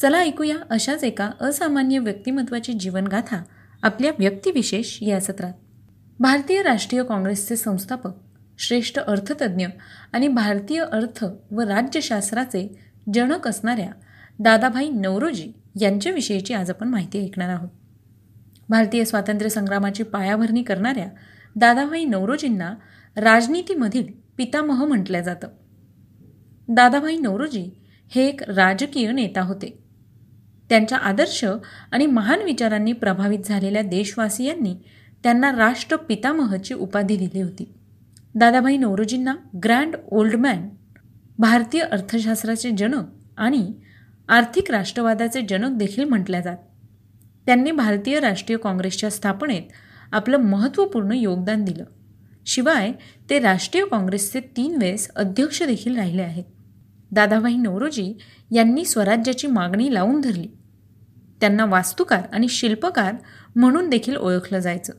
चला ऐकूया अशाच एका असामान्य व्यक्तिमत्वाची जीवनगाथा आपल्या व्यक्तिविशेष या सत्रात. भारतीय राष्ट्रीय काँग्रेसचे संस्थापक श्रेष्ठ अर्थतज्ज्ञ आणि भारतीय अर्थ व राज्यशास्त्राचे जनक असणाऱ्या दादाभाई नवरोजी यांच्याविषयीची आज आपण माहिती ऐकणार आहोत. भारतीय स्वातंत्र्य संग्रामाची पायाभरणी करणाऱ्या दादाभाई नवरोजींना राजनीतीमधील पितामह म्हटलं जातं. दादाभाई नवरोजी हे एक राजकीय नेता होते. त्यांच्या आदर्श आणि महान विचारांनी प्रभावित झालेल्या देशवासियांनी त्यांना राष्ट्रपितामहची उपाधी दिली होती. दादाभाई नवरोजींना ग्रँड ओल्ड मॅन भारतीय अर्थशास्त्राचे जनक आणि आर्थिक राष्ट्रवादाचे जनक देखील म्हटल्या जात. त्यांनी भारतीय राष्ट्रीय काँग्रेसच्या स्थापनेत आपलं महत्त्वपूर्ण योगदान दिलं. शिवाय ते राष्ट्रीय काँग्रेसचे तीन वेळेस अध्यक्ष देखील राहिले आहेत. दादाभाई नवरोजी यांनी स्वराज्याची मागणी लावून धरली. त्यांना वास्तुकार आणि शिल्पकार म्हणून देखील ओळखलं जायचं.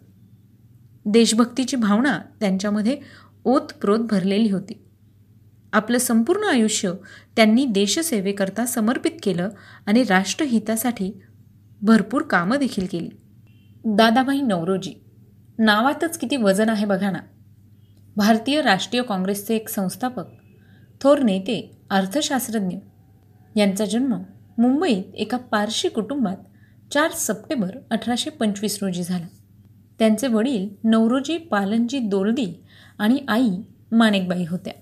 देशभक्तीची भावना त्यांच्यामध्ये ओतप्रोत भरलेली होती. आपलं संपूर्ण आयुष्य त्यांनी देशसेवेकरता समर्पित केलं आणि राष्ट्रहितासाठी भरपूर कामं देखील केली. दादाभाई नवरोजी नावातच किती वजन आहे बघा ना. भारतीय राष्ट्रीय काँग्रेसचे एक संस्थापक थोर नेते अर्थशास्त्रज्ञ यांचा जन्म मुंबईत एका पारशी कुटुंबात चार सप्टेंबर अठराशे पंचवीस रोजी झाला. त्यांचे वडील नवरोजी पालनजी दोलदी आणि आई माणेकबाई होत्या.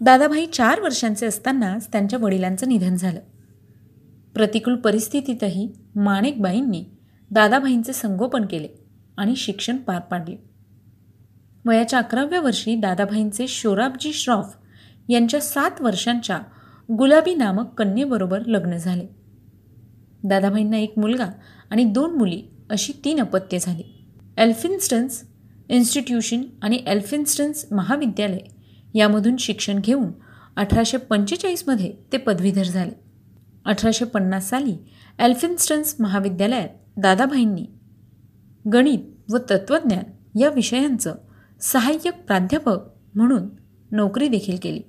दादाभाई चार वर्षांचे असतानाच त्यांच्या वडिलांचं निधन झालं. प्रतिकूल परिस्थितीतही माणेकबाईंनी दादाभाईंचे संगोपन केले आणि शिक्षण पार पाडले. वयाच्या अकराव्या वर्षी दादाभाईंचे शोराबजी श्रॉफ यांच्या सात वर्षांच्या गुलाबी नामक कन्येबरोबर लग्न झाले. दादाभाईंना एक मुलगा आणि दोन मुली अशी तीन अपत्ये झाली. एल्फिन्स्टन्स इन्स्टिट्यूशन आणि एल्फिन्स्टन्स महाविद्यालय यामधून शिक्षण घेऊन अठराशे पंचेचाळीसमध्ये ते पदवीधर झाले. अठराशे पन्नास साली एल्फिन्स्टन्स महाविद्यालयात दादाभाईंनी गणित व तत्त्वज्ञान या विषयांचं सहाय्यक प्राध्यापक म्हणून नोकरी देखील केली.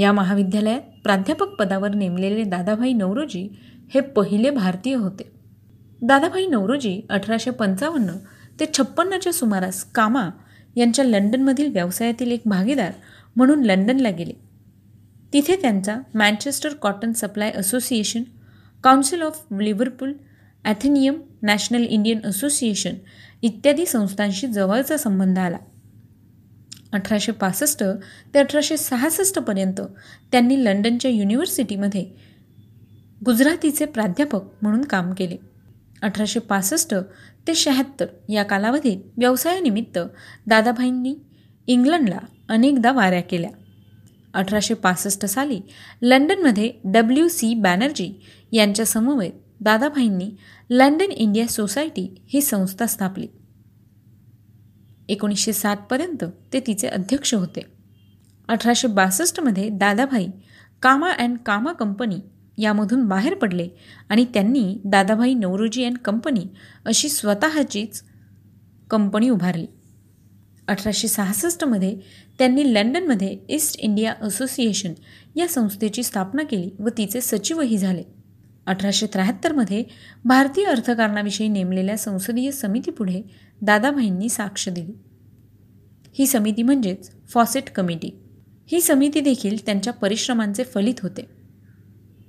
या महाविद्यालयात प्राध्यापक पदावर नेमलेले दादाभाई नवरोजी हे पहिले भारतीय होते. दादाभाई नवरोजी अठराशे पंचावन्न ते छप्पन्नच्या सुमारास कामा यांच्या लंडनमधील व्यवसायातील एक भागीदार म्हणून लंडनला गेले. तिथे त्यांचा Manchester cotton supply association council of Liverpool Athenaeum national Indian association इत्यादी संस्थांशी जवळचा संबंध आला. अठराशे पासष्ट ते अठराशे सहासष्टपर्यंत त्यांनी लंडनच्या युनिव्हर्सिटीमध्ये गुजरातीचे प्राध्यापक म्हणून काम केले. अठराशे पासष्ट ते शहात्तर या कालावधीत व्यवसायानिमित्त दादाभाईंनी इंग्लंडला अनेकदा वाऱ्या केल्या. अठराशे पासष्ट साली लंडनमध्ये डब्ल्यू सी बॅनर्जी यांच्या समवेत दादाभाईंनी लंडन इंडिया सोसायटी ही संस्था स्थापली. एकोणीसशे सातपर्यंत ते तिचे अध्यक्ष होते. अठराशे बासष्टमध्ये दादाभाई कामा अँड कामा कंपनी यामधून बाहेर पडले आणि त्यांनी दादाभाई नवरोजी अँड कंपनी अशी स्वतःचीच कंपनी उभारली. अठराशे सहासष्टमध्ये त्यांनी लंडनमध्ये ईस्ट इंडिया असोसिएशन या संस्थेची स्थापना केली व तिचे सचिवही झाले. अठराशे त्र्याहत्तरमध्ये भारतीय अर्थकारणाविषयी नेमलेल्या संसदीय समितीपुढे दादाभाईंनी साक्ष दिली. ही समिती म्हणजेच फॉसेट कमिटी. ही समिती देखील त्यांच्या परिश्रमांचे फलित होते.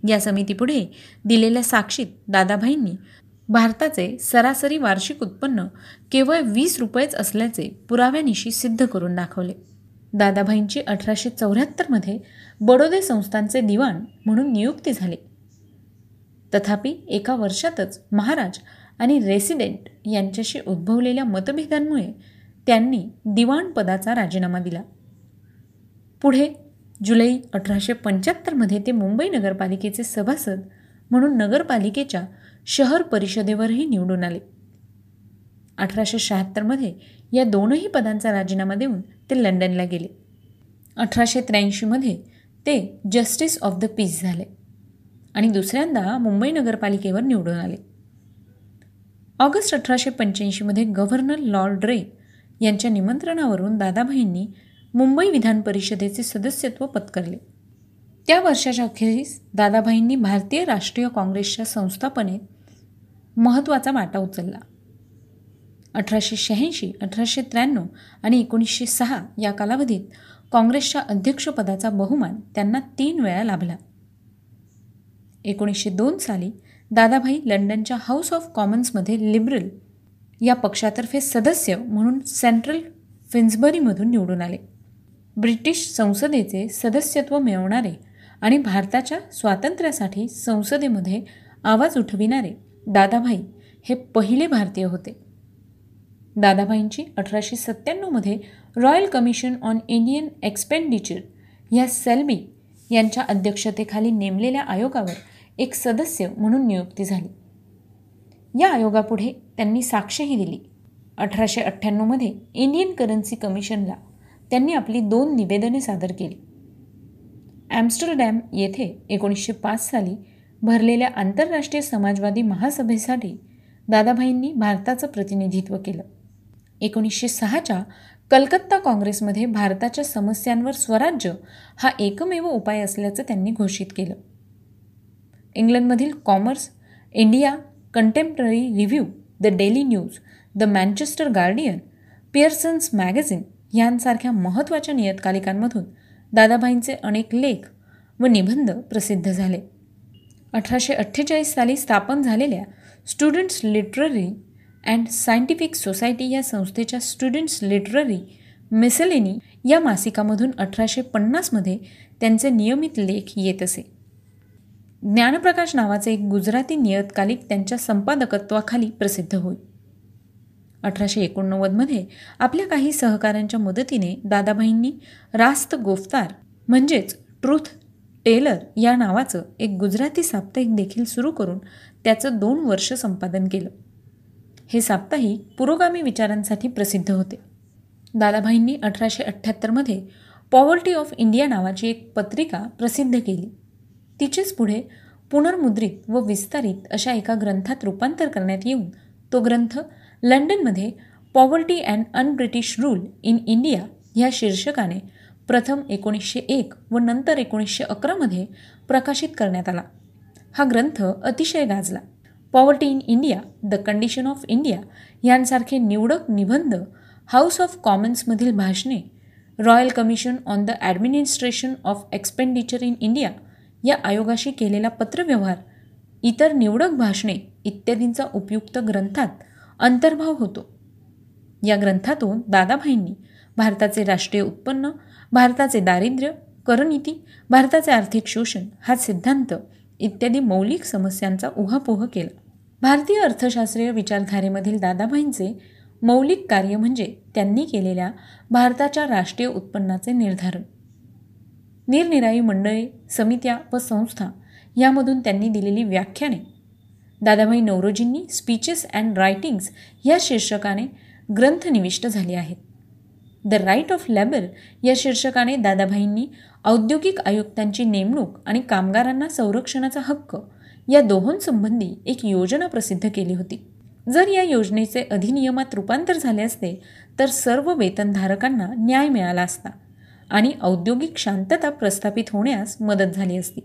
या समितीपुढे दिलेल्या साक्षीत दादाभाईंनी भारताचे सरासरी वार्षिक उत्पन्न केवळ वीस रुपयेच असल्याचे पुराव्यानिशी सिद्ध करून दाखवले. दादाभाईंची अठराशे चौऱ्याहत्तरमध्ये बडोदे संस्थांचे दिवाण म्हणून नियुक्ती झाली. तथापि एका वर्षातच महाराज आणि रेसिडेंट यांच्याशी उद्भवलेल्या मतभेदांमुळे त्यांनी दिवाण पदाचा राजीनामा दिला. पुढे जुलै अठराशे पंच्याहत्तरमध्ये ते मुंबई नगरपालिकेचे सभासद म्हणून नगरपालिकेच्या शहर परिषदेवरही निवडून आले. अठराशे शहात्तरमध्ये या दोनही पदांचा राजीनामा देऊन ते लंडनला गेले. अठराशे त्र्याऐंशीमध्ये ते जस्टिस ऑफ द पीस झाले आणि दुसऱ्यांदा मुंबई नगरपालिकेवर निवडून आले. ऑगस्ट अठराशे पंच्याऐंशीमध्ये गव्हर्नर लॉर्ड रे यांच्या निमंत्रणावरून दादाभाईंनी मुंबई विधान परिषदेचे सदस्यत्व पत्करले. त्या वर्षाच्या अखेरीस दादाभाईंनी भारतीय राष्ट्रीय काँग्रेसच्या संस्थापनेत महत्त्वाचा वाटा उचलला. अठराशे शहाऐंशी अठराशे त्र्याण्णव आणि एकोणीसशे सहा या कालावधीत काँग्रेसच्या अध्यक्षपदाचा बहुमान त्यांना तीन वेळा लाभला. एकोणीसशे दोन साली दादाभाई लंडनच्या हाऊस ऑफ कॉमन्समध्ये लिबरल या पक्षातर्फे सदस्य म्हणून सेंट्रल फिन्सबरीमधून निवडून आले. ब्रिटिश संसदेचे सदस्यत्व मिळवणारे आणि भारताच्या स्वातंत्र्यासाठी संसदेमध्ये आवाज उठविणारे दादाभाई हे पहिले भारतीय होते. दादाभाईंची अठराशे सत्त्याण्णवमध्ये royal commission on Indian expenditure या सेल्बी यांच्या अध्यक्षतेखाली नेमलेल्या आयोगावर एक सदस्य म्हणून नियुक्ती झाली. या आयोगापुढे त्यांनी साक्षही दिली. अठराशे अठ्ठ्याण्णवमध्ये इंडियन करन्सी कमिशनला त्यांनी आपली दोन निवेदने सादर केली. ॲम्स्टरडॅम येथे एकोणीसशे पाच साली भरलेल्या आंतरराष्ट्रीय समाजवादी महासभेसाठी दादाभाईंनी भारताचं प्रतिनिधित्व केलं. एकोणीसशे सहाच्या कलकत्ता काँग्रेसमध्ये भारताच्या समस्यांवर स्वराज्य हा एकमेव उपाय असल्याचं त्यांनी घोषित केलं. इंग्लंडमधील commerce India contemporary review the daily news the Manchester Guardian Pearson's magazine यांसारख्या महत्त्वाच्या नियतकालिकांमधून दादाभाईंचे अनेक लेख व निबंध प्रसिद्ध झाले. अठराशे अठ्ठेचाळीस साली स्थापन झालेल्या students literary and scientific society या संस्थेच्या स्टुडंट्स लिटररी मिसलेनी या मासिकामधून अठराशे पन्नासमध्ये त्यांचे नियमित लेख येत असे. ज्ञानप्रकाश नावाचे एक गुजराती नियतकालिक त्यांच्या संपादकत्वाखाली प्रसिद्ध होई अठराशे एकोणनव्वदमध्ये आपल्या काही सहकाऱ्यांच्या मदतीने दादाभाईंनी रास्त गोफ्तार म्हणजेच ट्रूथ टेलर या नावाचं एक गुजराती साप्ताहिक देखील सुरू करून त्याचं दोन वर्ष संपादन केलं. हे साप्ताहिक पुरोगामी विचारांसाठी प्रसिद्ध होते. दादाभाईंनी अठराशे अठ्ठ्याहत्तरमध्ये पॉवर्टी ऑफ इंडिया नावाची एक पत्रिका प्रसिद्ध केली. तिचेच पुढे पुनर्मुद्रित व विस्तारित अशा एका ग्रंथात रूपांतर करण्यात येऊन तो ग्रंथ लंडनमध्ये poverty and unBritish rule in India ह्या शीर्षकाने प्रथम एकोणीसशे एक व नंतर एकोणीसशे अकरामध्ये प्रकाशित करण्यात आला. हा ग्रंथ अतिशय गाजला. Poverty in India the condition of India यांसारखे निवडक निबंध हाऊस ऑफ कॉमन्समधील भाषणे royal commission on the administration of expenditure in India या आयोगाशी केलेला पत्रव्यवहार इतर निवडक भाषणे इत्यादींचा उपयुक्त ग्रंथात अंतर्भाव होतो. या ग्रंथातून दादाभाईंनी भारताचे राष्ट्रीय उत्पन्न भारताचे दारिद्र्य करनीती भारताचे आर्थिक शोषण हा सिद्धांत इत्यादी मौलिक समस्यांचा उहापोह केला. भारतीय अर्थशास्त्रीय विचारधारेमधील दादाभाईंचे मौलिक कार्य म्हणजे त्यांनी केलेल्या भारताच्या राष्ट्रीय उत्पन्नाचे निर्धारण. निरनिराळी मंडळे समित्या व संस्था यामधून त्यांनी दिलेली व्याख्याने. दादाभाई नवरोजींनी स्पीचेस अँड रायटिंग्स या शीर्षकाने ग्रंथनिविष्ट झाले आहेत. द राईट ऑफ लेबर या शीर्षकाने दादाभाईंनी औद्योगिक आयुक्तांची नेमणूक आणि कामगारांना संरक्षणाचा हक्क या दोहोंसंबंधी एक योजना प्रसिद्ध केली होती. जर या योजनेचे अधिनियमात रूपांतर झाले असते तर सर्व वेतनधारकांना न्याय मिळाला असता. आणि औद्योगिक शांतता प्रस्थापित होण्यास मदत झाली असती.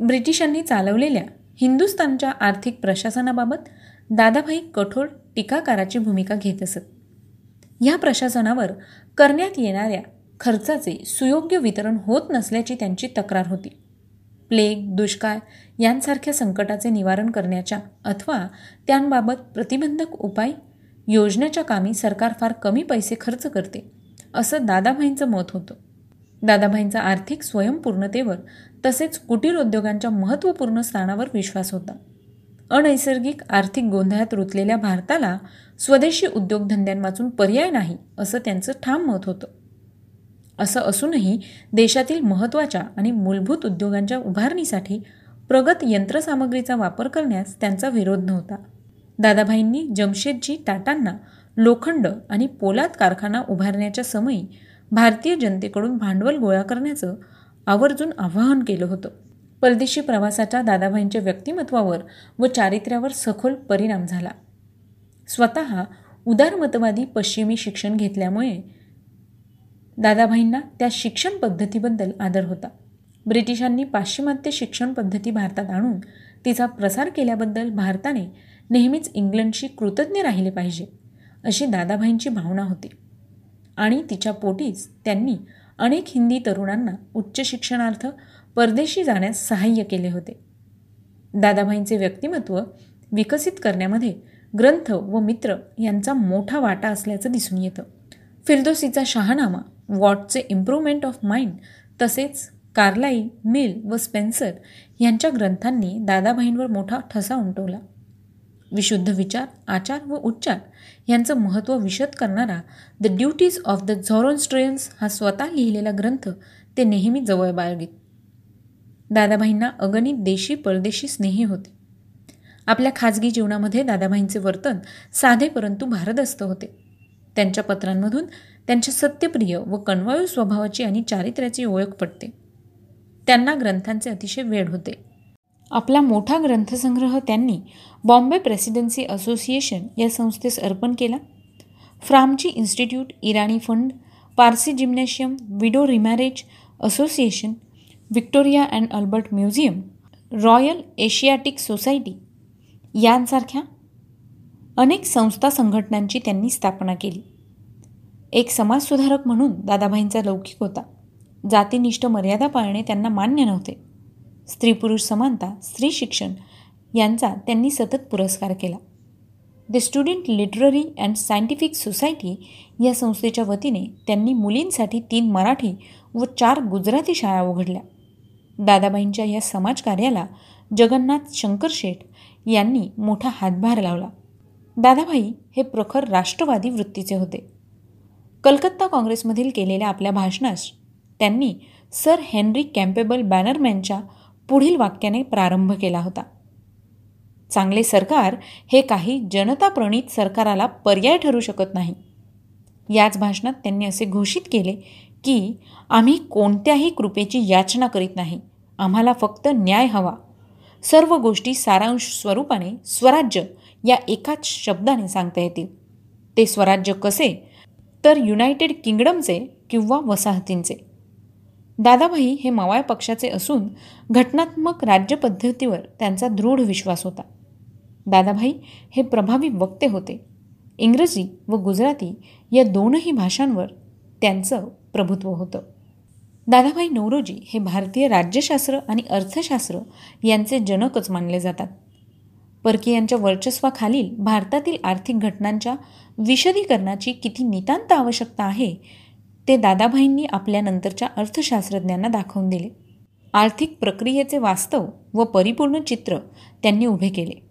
ब्रिटिशांनी चालवलेल्या हिंदुस्थानच्या आर्थिक प्रशासनाबाबत दादाभाई कठोर टीकाकाराची भूमिका घेत असत. ह्या प्रशासनावर करण्यात येणाऱ्या खर्चाचे सुयोग्य वितरण होत नसल्याची त्यांची तक्रार होती. प्लेग दुष्काळ यांसारख्या संकटाचे निवारण करण्याच्या अथवा त्यांबाबत प्रतिबंधक उपाय योजनेच्या कामी सरकार फार कमी पैसे खर्च करते असं दादाभाईंचं मत होतं. दादाभाईंचा आर्थिक स्वयंपूर्णतेवर तसेच कुटीर उद्योगांच्या महत्त्वपूर्ण स्थानावर विश्वास होता. अनैसर्गिक आर्थिक गोंधळात रुतलेल्या भारताला स्वदेशी उद्योगधंद्यांवाचून पर्याय नाही असं त्यांचं ठाम मत होतं. असं असूनही देशातील महत्त्वाच्या आणि मूलभूत उद्योगांच्या उभारणीसाठी प्रगत यंत्रसामग्रीचा वापर करण्यास त्यांचा विरोध नव्हता. दादाभाईंनी जमशेदजी टाटांना लोखंड आणि पोलाद कारखाना उभारण्याच्या समयी भारतीय जनतेकडून भांडवल गोळा करण्याचं आवर्जून आवाहन केलं होतं. परदेशी प्रवासाच्या दादाभाईंच्या व्यक्तिमत्वावर व चारित्र्यावर सखोल परिणाम झाला. स्वतः उदारमतवादी पश्चिमी शिक्षण घेतल्यामुळे दादाभाईंना त्या शिक्षण पद्धतीबद्दल आदर होता. ब्रिटिशांनी पाश्चिमात्य शिक्षण पद्धती भारतात आणून तिचा प्रसार केल्याबद्दल भारताने नेहमीच इंग्लंडशी कृतज्ञ राहिले पाहिजे अशी दादाभाईंची भावना होती. आणि तिच्या पोटीच त्यांनी अनेक हिंदी तरुणांना उच्च शिक्षणार्थ परदेशी जाण्यास सहाय्य केले होते. दादाभाईंचे व्यक्तिमत्व विकसित करण्यामध्ये ग्रंथ व मित्र यांचा मोठा वाटा असल्याचं दिसून येतं. फिरदोसीचा शहानामा वॉटचे इम्प्रूव्हमेंट ऑफ माइंड तसेच कार्लाई मिल व स्पेन्सर यांच्या ग्रंथांनी दादाभाईंवर मोठा ठसा उमटवला. विशुद्ध विचार आचार व उच्चार यांचं महत्त्व विशद करणारा the duties of the Zoroastrians हा स्वतः लिहिलेला ग्रंथ ते नेहमी जवळ बाळगीत. दादाभाईंना अगणित देशी परदेशी स्नेही होते. आपल्या खाजगी जीवनामध्ये दादाभाईंचे वर्तन साधे परंतु भारदस्त होते. त्यांच्या पत्रांमधून त्यांच्या सत्यप्रिय व कणवाळू स्वभावाची आणि चारित्र्याची ओळख पडते त्यांना ग्रंथांचे अतिशय वेळ होते. आपला मोठा ग्रंथसंग्रह त्यांनी बॉम्बे प्रेसिडेन्सी असोसिएशन या संस्थेस अर्पण केला. Framji institute Irani fund Parsi gymnasium widow remarriage association Victoria and Albert museum royal Asiatic society यांसारख्या अनेक संस्था संघटनांची त्यांनी स्थापना केली. एक समाजसुधारक म्हणून दादाभाईंचा लौकिक होता. जातीनिष्ठ मर्यादा पाळणे त्यांना मान्य नव्हते. स्त्री पुरुष समानता स्त्री शिक्षण यांचा त्यांनी सतत पुरस्कार केला. The student literary and scientific society या संस्थेच्या वतीने त्यांनी मुलींसाठी तीन मराठी व चार गुजराती शाळा उघडल्या. दादाबाईंच्या या समाजकार्याला जगन्नाथ शंकरशेठ यांनी मोठा हातभार लावला. दादाभाई हे प्रखर राष्ट्रवादी वृत्तीचे होते. कलकत्ता काँग्रेसमधील केलेल्या आपल्या भाषणास त्यांनी सर हेनरी कॅम्पेबल बॅनरमॅनच्या पुढील वाक्याने प्रारंभ केला होता. चांगले सरकार हे काही जनताप्रणित सरकाराला पर्याय ठरू शकत नाही. याच भाषणात त्यांनी असे घोषित केले की आम्ही कोणत्याही कृपेची याचना करीत नाही. आम्हाला फक्त न्याय हवा. सर्व गोष्टी सारांश स्वरूपाने स्वराज्य या एकाच शब्दाने सांगता येतील. ते स्वराज्य कसे? तर युनायटेड किंगडमचे किंवा वसाहतींचे. दादाभाई हे मावळ पक्षाचे असून घटनात्मक राज्यपद्धतीवर त्यांचा दृढ विश्वास होता. दादाभाई हे प्रभावी वक्ते होते. इंग्रजी व गुजराती या दोनही भाषांवर त्यांचं प्रभुत्व होतं. दादाभाई नवरोजी हे भारतीय राज्यशास्त्र आणि अर्थशास्त्र यांचे जनकच मानले जातात. परकीयांच्या वर्चस्वाखालील भारतातील आर्थिक घटनांच्या विशदीकरणाची किती नितांत आवश्यकता आहे ते दादाभाईंनी आपल्या नंतरच्या अर्थशास्त्रज्ञांना दाखवून दिले. आर्थिक प्रक्रियेचे वास्तव व परिपूर्ण चित्र त्यांनी उभे केले.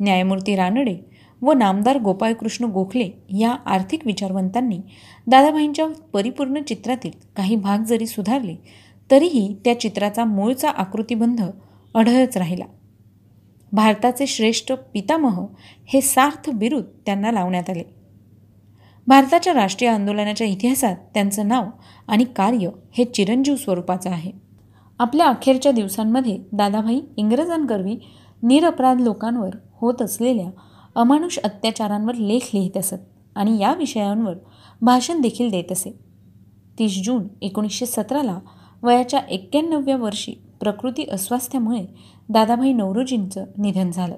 न्यायमूर्ती रानडे व नामदार गोपाळकृष्ण गोखले या आर्थिक विचारवंतांनी दादाभाईंच्या परिपूर्ण चित्रातील काही भाग जरी सुधारले तरीही त्या चित्राचा मूळचा आकृतीबंध अढळच राहिला. भारताचे श्रेष्ठ पितामह हे सार्थ बिरुद त्यांना लावण्यात आले. भारताच्या राष्ट्रीय आंदोलनाच्या इतिहासात त्यांचं नाव आणि कार्य हे चिरंजीव स्वरूपाचं आहे. आपल्या अखेरच्या दिवसांमध्ये दादाभाई इंग्रजांकरवी निरपराध लोकांवर होत असलेल्या अमानुष अत्याचारांवर लेख लिहित असत आणि या विषयांवर भाषण देखील देत असे. तीस जून एकोणीसशे सतराला वयाच्या एक्क्याण्णव्या वर्षी प्रकृती अस्वास्थ्यामुळे दादाभाई नवरोजींचं निधन झालं.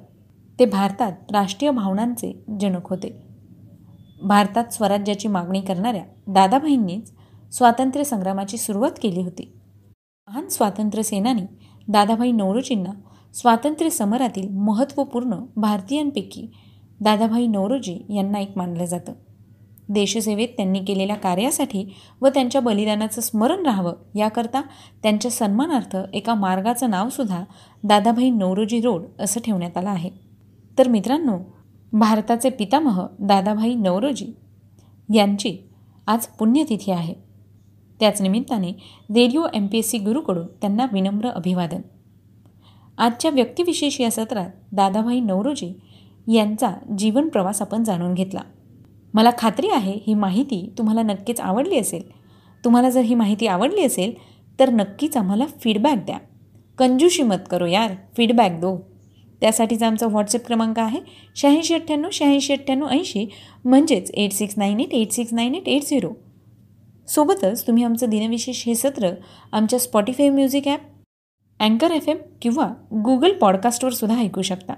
ते भारतात राष्ट्रीय भावनांचे जनक होते. भारतात स्वराज्याची मागणी करणाऱ्या दादाभाईंनीच स्वातंत्र्य संग्रामाची सुरुवात केली होती. महान स्वातंत्र्य सेनानी दादाभाई नवरोजींना स्वातंत्र्य समरातील महत्त्वपूर्ण भारतीयांपैकी दादाभाई नवरोजी यांना एक मानलं जातं. देशसेवेत त्यांनी केलेल्या कार्यासाठी व त्यांच्या बलिदानाचं स्मरण राहावं याकरता त्यांच्या सन्मानार्थ एका मार्गाचं नावसुद्धा दादाभाई नवरोजी रोड असं ठेवण्यात आलं आहे. तर मित्रांनो भारताचे पितामह दादाभाई नवरोजी यांची आज पुण्यतिथी आहे. त्याच निमित्ताने radio M P S C गुरुकडून त्यांना विनम्र अभिवादन. आजच्या व्यक्तिविशेष या सत्रात दादाभाई नवरोजी यांचा जीवन प्रवास आपण जाणून घेतला. मला खात्री आहे ही माहिती तुम्हाला नक्कीच आवडली असेल. तुम्हाला जर ही माहिती आवडली असेल तर नक्कीच आम्हाला फीडबॅक द्या. कंजूशी मत करो यार फीडबॅक दो. त्यासाठीचा आमचा व्हॉट्सअप क्रमांक आहे शहाऐंशी अठ्ठ्याण्णव शहाऐंशी अठ्ठ्याण्णव ऐंशी म्हणजेच eight six nine eight eight six nine eight eight zero सोबतच तुम्ही आमचं दिनविशेष हे सत्र आमच्या स्पॉटीफाय म्युझिक ॲप अँकर एफ एम किंवा गुगल पॉडकास्टवर सुद्धा ऐकू शकता.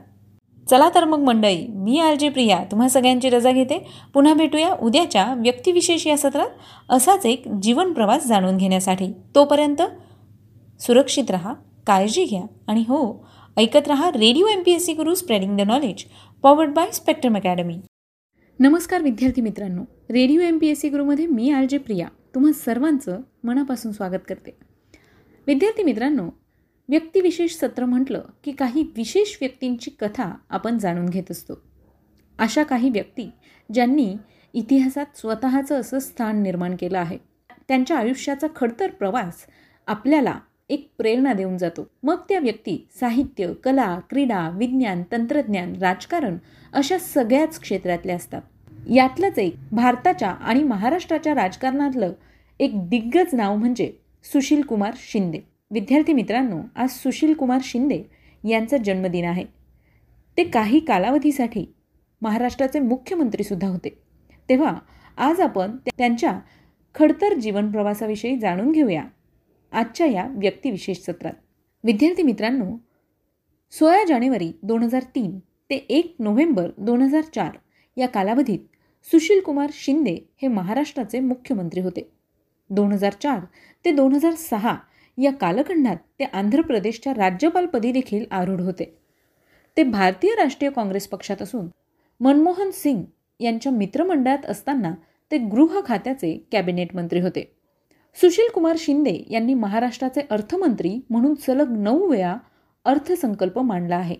चला तर मग मंडळी मी आर जे प्रिया तुम्हा सगळ्यांची रजा घेते. पुन्हा भेटूया उद्याच्या व्यक्तिविशेष या सत्रात. असाच एक जीवन प्रवास जाणून घेण्यासाठी. तोपर्यंत सुरक्षित राहा काळजी घ्या आणि हो ऐकत रहा radio M P S C Guru spreading the knowledge powered by spectrum academy नमस्कार विद्यार्थी मित्रांनो. Radio M P S C गुरुमध्ये मी आर जे प्रिया. तुम्हा सर्वांचं मनापासून स्वागत करते. विद्यार्थी मित्रांनो व्यक्तिविशेष सत्र म्हटलं की काही विशेष व्यक्तींची कथा आपण जाणून घेत असतो. अशा काही व्यक्ती ज्यांनी इतिहासात स्वतःचं असं स्थान निर्माण केलं आहे. त्यांच्या आयुष्याचा खडतर प्रवास आपल्याला एक प्रेरणा देऊन जातो. मग त्या व्यक्ती साहित्य कला क्रीडा विज्ञान तंत्रज्ञान राजकारण अशा सगळ्याच क्षेत्रातल्या असतात. यातलंच एक भारताच्या आणि महाराष्ट्राच्या राजकारणातलं एक दिग्गज नाव म्हणजे सुशील कुमार शिंदे. विद्यार्थी मित्रांनो आज सुशील कुमार शिंदे यांचा जन्मदिन आहे. ते काही कालावधीसाठी महाराष्ट्राचे मुख्यमंत्रीसुद्धा होते. तेव्हा आज आपण त्यांच्या खडतर जीवन प्रवासाविषयी जाणून घेऊया. आजच्या या व्यक्तिविशेष सत्रात. विद्यार्थी मित्रांनो सोळा जानेवारी दोन हजार तीन ते एक नोव्हेंबर दोन हजार चार या कालावधीत सुशील कुमार शिंदे हे महाराष्ट्राचे मुख्यमंत्री होते. दोन हजार चार ते दोन हजार सहा या कालखंडात ते आंध्र प्रदेशच्या राज्यपालपदी देखील आरूढ होते. ते भारतीय राष्ट्रीय काँग्रेस पक्षात असून मनमोहन सिंग यांच्या मित्रमंडळात असताना ते गृह खात्याचे कॅबिनेट मंत्री होते. सुशील कुमार शिंदे यांनी महाराष्ट्राचे अर्थमंत्री म्हणून सलग नऊ वेळा अर्थसंकल्प मांडला आहे.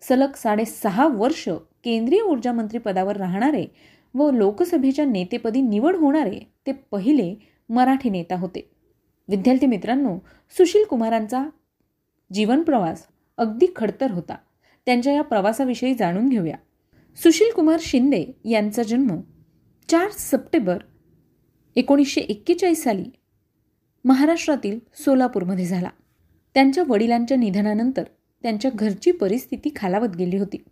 सलग साडेसहा वर्ष केंद्रीय ऊर्जा मंत्री पदावर राहणारे व लोकसभेच्या नेतेपदी निवड होणारे ते पहिले मराठी नेता होते. विद्यार्थी मित्रांनो सुशील कुमारांचा जीवन प्रवास अगदी खडतर होता. त्यांच्या या प्रवासाविषयी जाणून घेऊया. सुशील कुमार शिंदे यांचा जन्म चार सप्टेंबर एकोणीसशे एक्केचाळीस साली महाराष्ट्रातील सोलापूरमध्ये झाला. त्यांच्या वडिलांच्या निधनानंतर त्यांच्या घरची परिस्थिती खालावत गेली होती.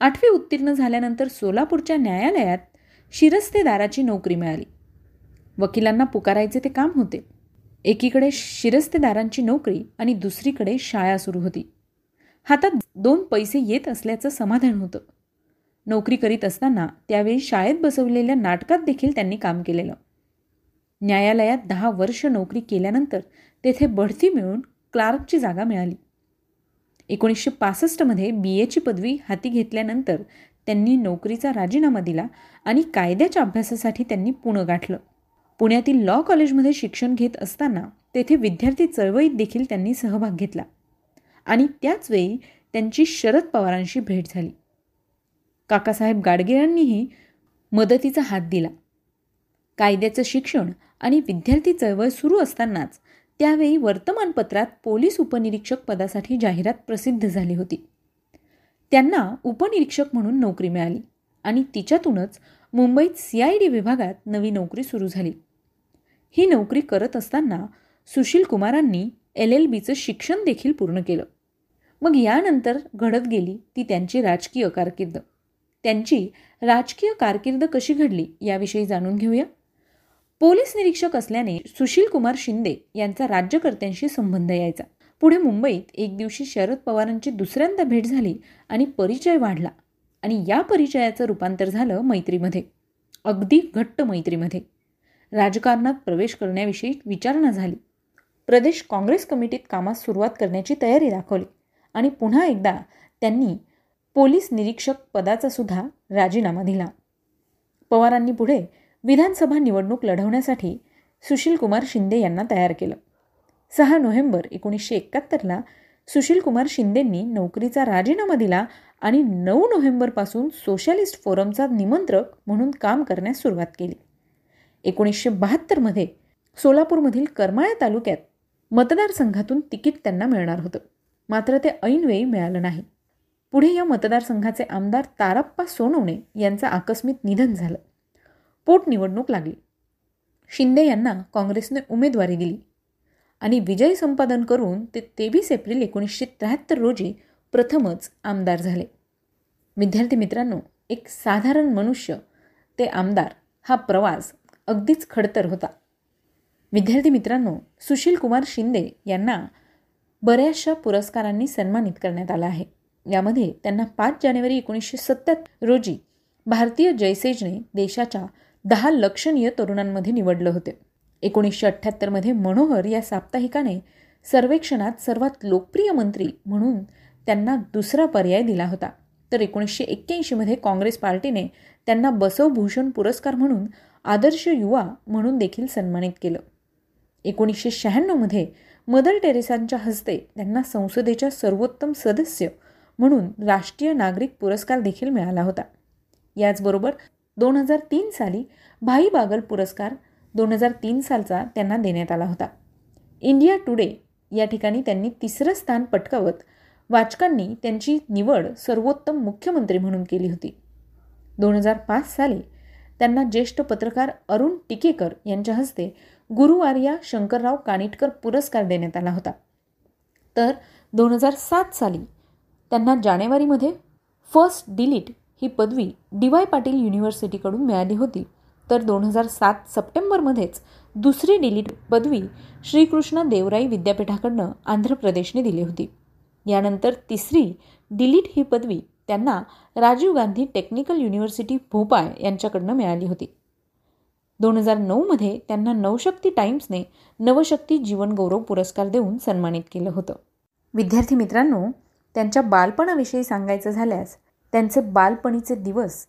आठवी उत्तीर्ण झाल्यानंतर सोलापूरच्या न्यायालयात शिरस्तेदाराची नोकरी मिळाली. वकिलांना पुकारायचे ते काम होते. एकीकडे शिरस्तेदारांची नोकरी आणि दुसरीकडे शाळा सुरू होती. हातात दोन पैसे येत असल्याचं समाधान होतं. नोकरी करीत असताना त्यावेळी शाळेत बसवलेल्या नाटकात देखील त्यांनी काम केलेलं. न्यायालयात दहा वर्ष नोकरी केल्यानंतर तेथे बढती मिळून क्लार्कची जागा मिळाली. एकोणीसशे पासष्टमध्ये बी. एची पदवी हाती घेतल्यानंतर त्यांनी नोकरीचा राजीनामा दिला आणि कायद्याच्या अभ्यासासाठी त्यांनी पुणं गाठलं. पुण्यातील लॉ कॉलेजमध्ये शिक्षण घेत असताना तेथे विद्यार्थी चळवळीत देखील त्यांनी सहभाग घेतला. आणि त्याचवेळी त्यांची शरद पवारांशी भेट झाली. काकासाहेब गाडगेळांनीही मदतीचा हात दिला. कायद्याचं शिक्षण आणि विद्यार्थी चळवळ सुरू असतानाच त्यावेळी वर्तमानपत्रात पोलीस उपनिरीक्षक पदासाठी जाहिरात प्रसिद्ध झाली होती. त्यांना उपनिरीक्षक म्हणून नोकरी मिळाली आणि तिच्यातूनच मुंबईत सी आय डी विभागात नवी नोकरी सुरू झाली. ही नोकरी करत असताना सुशील कुमारांनी एल एल बीचं शिक्षण देखील पूर्ण केलं. मग यानंतर घडत गेली ती त्यांची राजकीय कारकीर्द. त्यांची राजकीय कारकीर्द कशी घडली याविषयी जाणून घेऊया. पोलीस निरीक्षक असल्याने सुशील कुमार शिंदे यांचा राज्यकर्त्यांशी संबंध यायचा. पुढे मुंबईत एक दिवशी शरद पवारांची दुसऱ्यांदा भेट झाली आणि परिचय वाढला आणि या परिचयाचं रूपांतर झालं मैत्रीमध्ये. अगदी घट्ट मैत्रीमध्ये. राजकारणात प्रवेश करण्याविषयी विचारणा झाली. प्रदेश काँग्रेस कमिटीत कामास सुरुवात करण्याची तयारी दाखवली आणि पुन्हा एकदा त्यांनी पोलीस निरीक्षक पदाचा सुद्धा राजीनामा दिला. पवारांनी पुढे विधानसभा निवडणूक लढवण्यासाठी सुशीलकुमार शिंदे यांना तयार केलं. सहा नोव्हेंबर एकोणीसशे एकाहत्तरला सुशीलकुमार शिंदेंनी नोकरीचा राजीनामा दिला आणि नऊ नोव्हेंबरपासून सोशलिस्ट फोरमचा निमंत्रक म्हणून काम करण्यास सुरुवात केली. एकोणीसशे बहात्तरमध्ये सोलापूरमधील करमाळा तालुक्यात मतदारसंघातून तिकीट त्यांना मिळणार होतं. मात्र ते ऐनवेळी मिळालं नाही. पुढे या मतदारसंघाचे आमदार तारप्पा सोनवणे यांचं आकस्मिक निधन झालं. पोटनिवडणूक लागली. शिंदे यांना काँग्रेसने उमेदवारी दिली आणि विजय संपादन करून ते तेवीस एप्रिल एकोणीसशे त्र्याहत्तर रोजी प्रथमच आमदार झाले. विद्यार्थी मित्रांनो एक साधारण मनुष्य ते आमदार हा प्रवास अगदीच खडतर होता. विद्यार्थी मित्रांनो सुशील कुमार शिंदे यांना बऱ्याचशा पुरस्कारांनी सन्मानित करण्यात आलं आहे. यामध्ये त्यांना पाच जानेवारी एकोणीसशे सत्त्याहत्तर रोजी भारतीय जयसेजने देशाच्या दहा लक्षणीय तरुणांमध्ये निवडलं होते. एकोणीसशे अठ्ठ्याहत्तरमध्ये मनोहर या साप्ताहिकाने सर्वेक्षणात सर्वात लोकप्रिय मंत्री म्हणून त्यांना दुसरा पर्याय दिला होता. तर एकोणीसशे एक्क्याऐंशीमध्ये काँग्रेस पार्टीने त्यांना बसवभूषण पुरस्कार म्हणून आदर्श युवा म्हणून देखील सन्मानित केलं. एकोणीसशे शहाण्णवमध्ये मदर टेरेसांच्या हस्ते त्यांना संसदेच्या सर्वोत्तम सदस्य म्हणून राष्ट्रीय नागरिक पुरस्कार देखील मिळाला होता. याचबरोबर दोन हजार तीन साली भाई बागल पुरस्कार दोन हजार तीन सालचा त्यांना देण्यात आला होता. इंडिया टुडे या ठिकाणी त्यांनी तिसरं स्थान पटकावत वाचकांनी त्यांची निवड सर्वोत्तम मुख्यमंत्री म्हणून केली होती. दोन हजार पाच साली त्यांना ज्येष्ठ पत्रकार अरुण टिकेकर यांच्या हस्ते गुरुवार या शंकरराव कानिटकर पुरस्कार देण्यात आला होता. तर दोन हजार सात साली त्यांना जानेवारीमध्ये फर्स्ट डिलीट ही पदवी डी वाय पाटील युनिव्हर्सिटीकडून मिळाली होती. तर दोन हजार सात सप्टेंबरमध्येच दुसरी डिलीट पदवी श्रीकृष्ण देवराई विद्यापीठाकडनं आंध्र प्रदेशने दिली होती. यानंतर तिसरी डिलीट ही पदवी त्यांना राजीव गांधी टेक्निकल युनिव्हर्सिटी भोपाळ यांच्याकडनं मिळाली होती. दोन हजार नऊमध्ये त्यांना नवशक्ती टाइम्सने नवशक्ती जीवनगौरव पुरस्कार देऊन सन्मानित केलं होतं. विद्यार्थी मित्रांनो त्यांच्या बालपणाविषयी सांगायचं झाल्यास त्यांचे बालपणीचे दिवस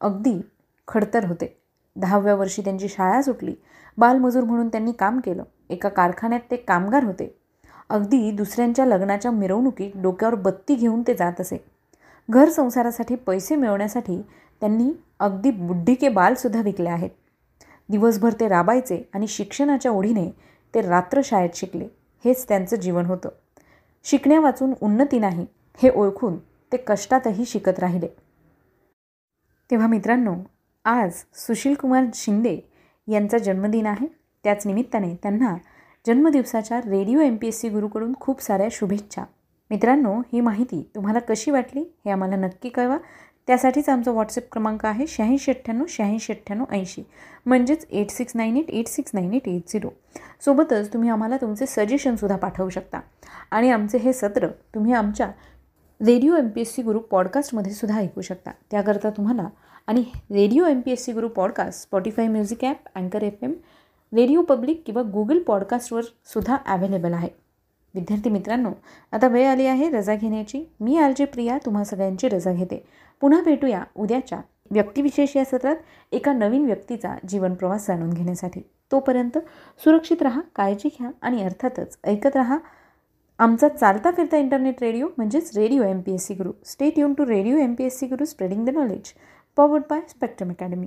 अगदी खडतर होते. दहाव्या वर्षी त्यांची शाळा सुटली. बालमजूर म्हणून त्यांनी काम केलं. एका कारखान्यात ते कामगार होते. अगदी दुसऱ्यांच्या लग्नाच्या मिरवणुकीत डोक्यावर बत्ती घेऊन ते जात असे. घर संसारासाठी पैसे मिळवण्यासाठी त्यांनी अगदी बुड्ढीके बालसुद्धा विकले आहेत. दिवसभर ते राबायचे आणि शिक्षणाच्या ओढीने ते रात्र शाळेत शिकले. हेच त्यांचं जीवन होतं. शिकण्या वाचून उन्नती नाही हे ओळखून ते कष्टातही शिकत राहिले. तेव्हा मित्रांनो आज सुशीलकुमार शिंदे यांचा जन्मदिन आहे. त्याच निमित्ताने त्यांना जन्मदिवसाच्या radio M P S C गुरुकडून खूप साऱ्या शुभेच्छा. मित्रांनो ही माहिती तुम्हाला कशी वाटली हे आम्हाला नक्की कळवा. त्यासाठीच आमचा व्हॉट्सअप क्रमांक आहे शहाऐंशी अठ्ठ्याण्णव शहाऐंशी अठ्ठ्याण्णव ऐंशी. म्हणजेच eight six nine eight eight six nine eight eight zero सोबतच तुम्ही आम्हाला तुमचे सजेशनसुद्धा पाठवू शकता. आणि आमचे हे सत्र तुम्ही आमच्या radio M P S C Guru पॉडकास्टमध्ये सुद्धा ऐकू शकता. त्याकरता तुम्हाला आणि radio M P S C Guru podcast Spotify music app अँकर एफ एम रेडिओ पब्लिक किंवा गुगल पॉडकास्टवर सुद्धा अवेलेबल आहे. विद्यार्थी मित्रांनो आता वेळ आली आहे रजा घेण्याची. मी आर जे प्रिया तुम्हा सगळ्यांची रजा घेते. पुन्हा भेटूया उद्याच्या व्यक्तिविशेष या सत्रात एका नवीन व्यक्तीचा जीवनप्रवास जाणून घेण्यासाठी. तोपर्यंत सुरक्षित राहा काळजी घ्या आणि अर्थातच ऐकत राहा. आमचा चालता फिरता इंटरनेट रेडिओ म्हणजेच radio M P S C Guru stay युन to radio M P S C Guru spreading the knowledge powered by spectrum academy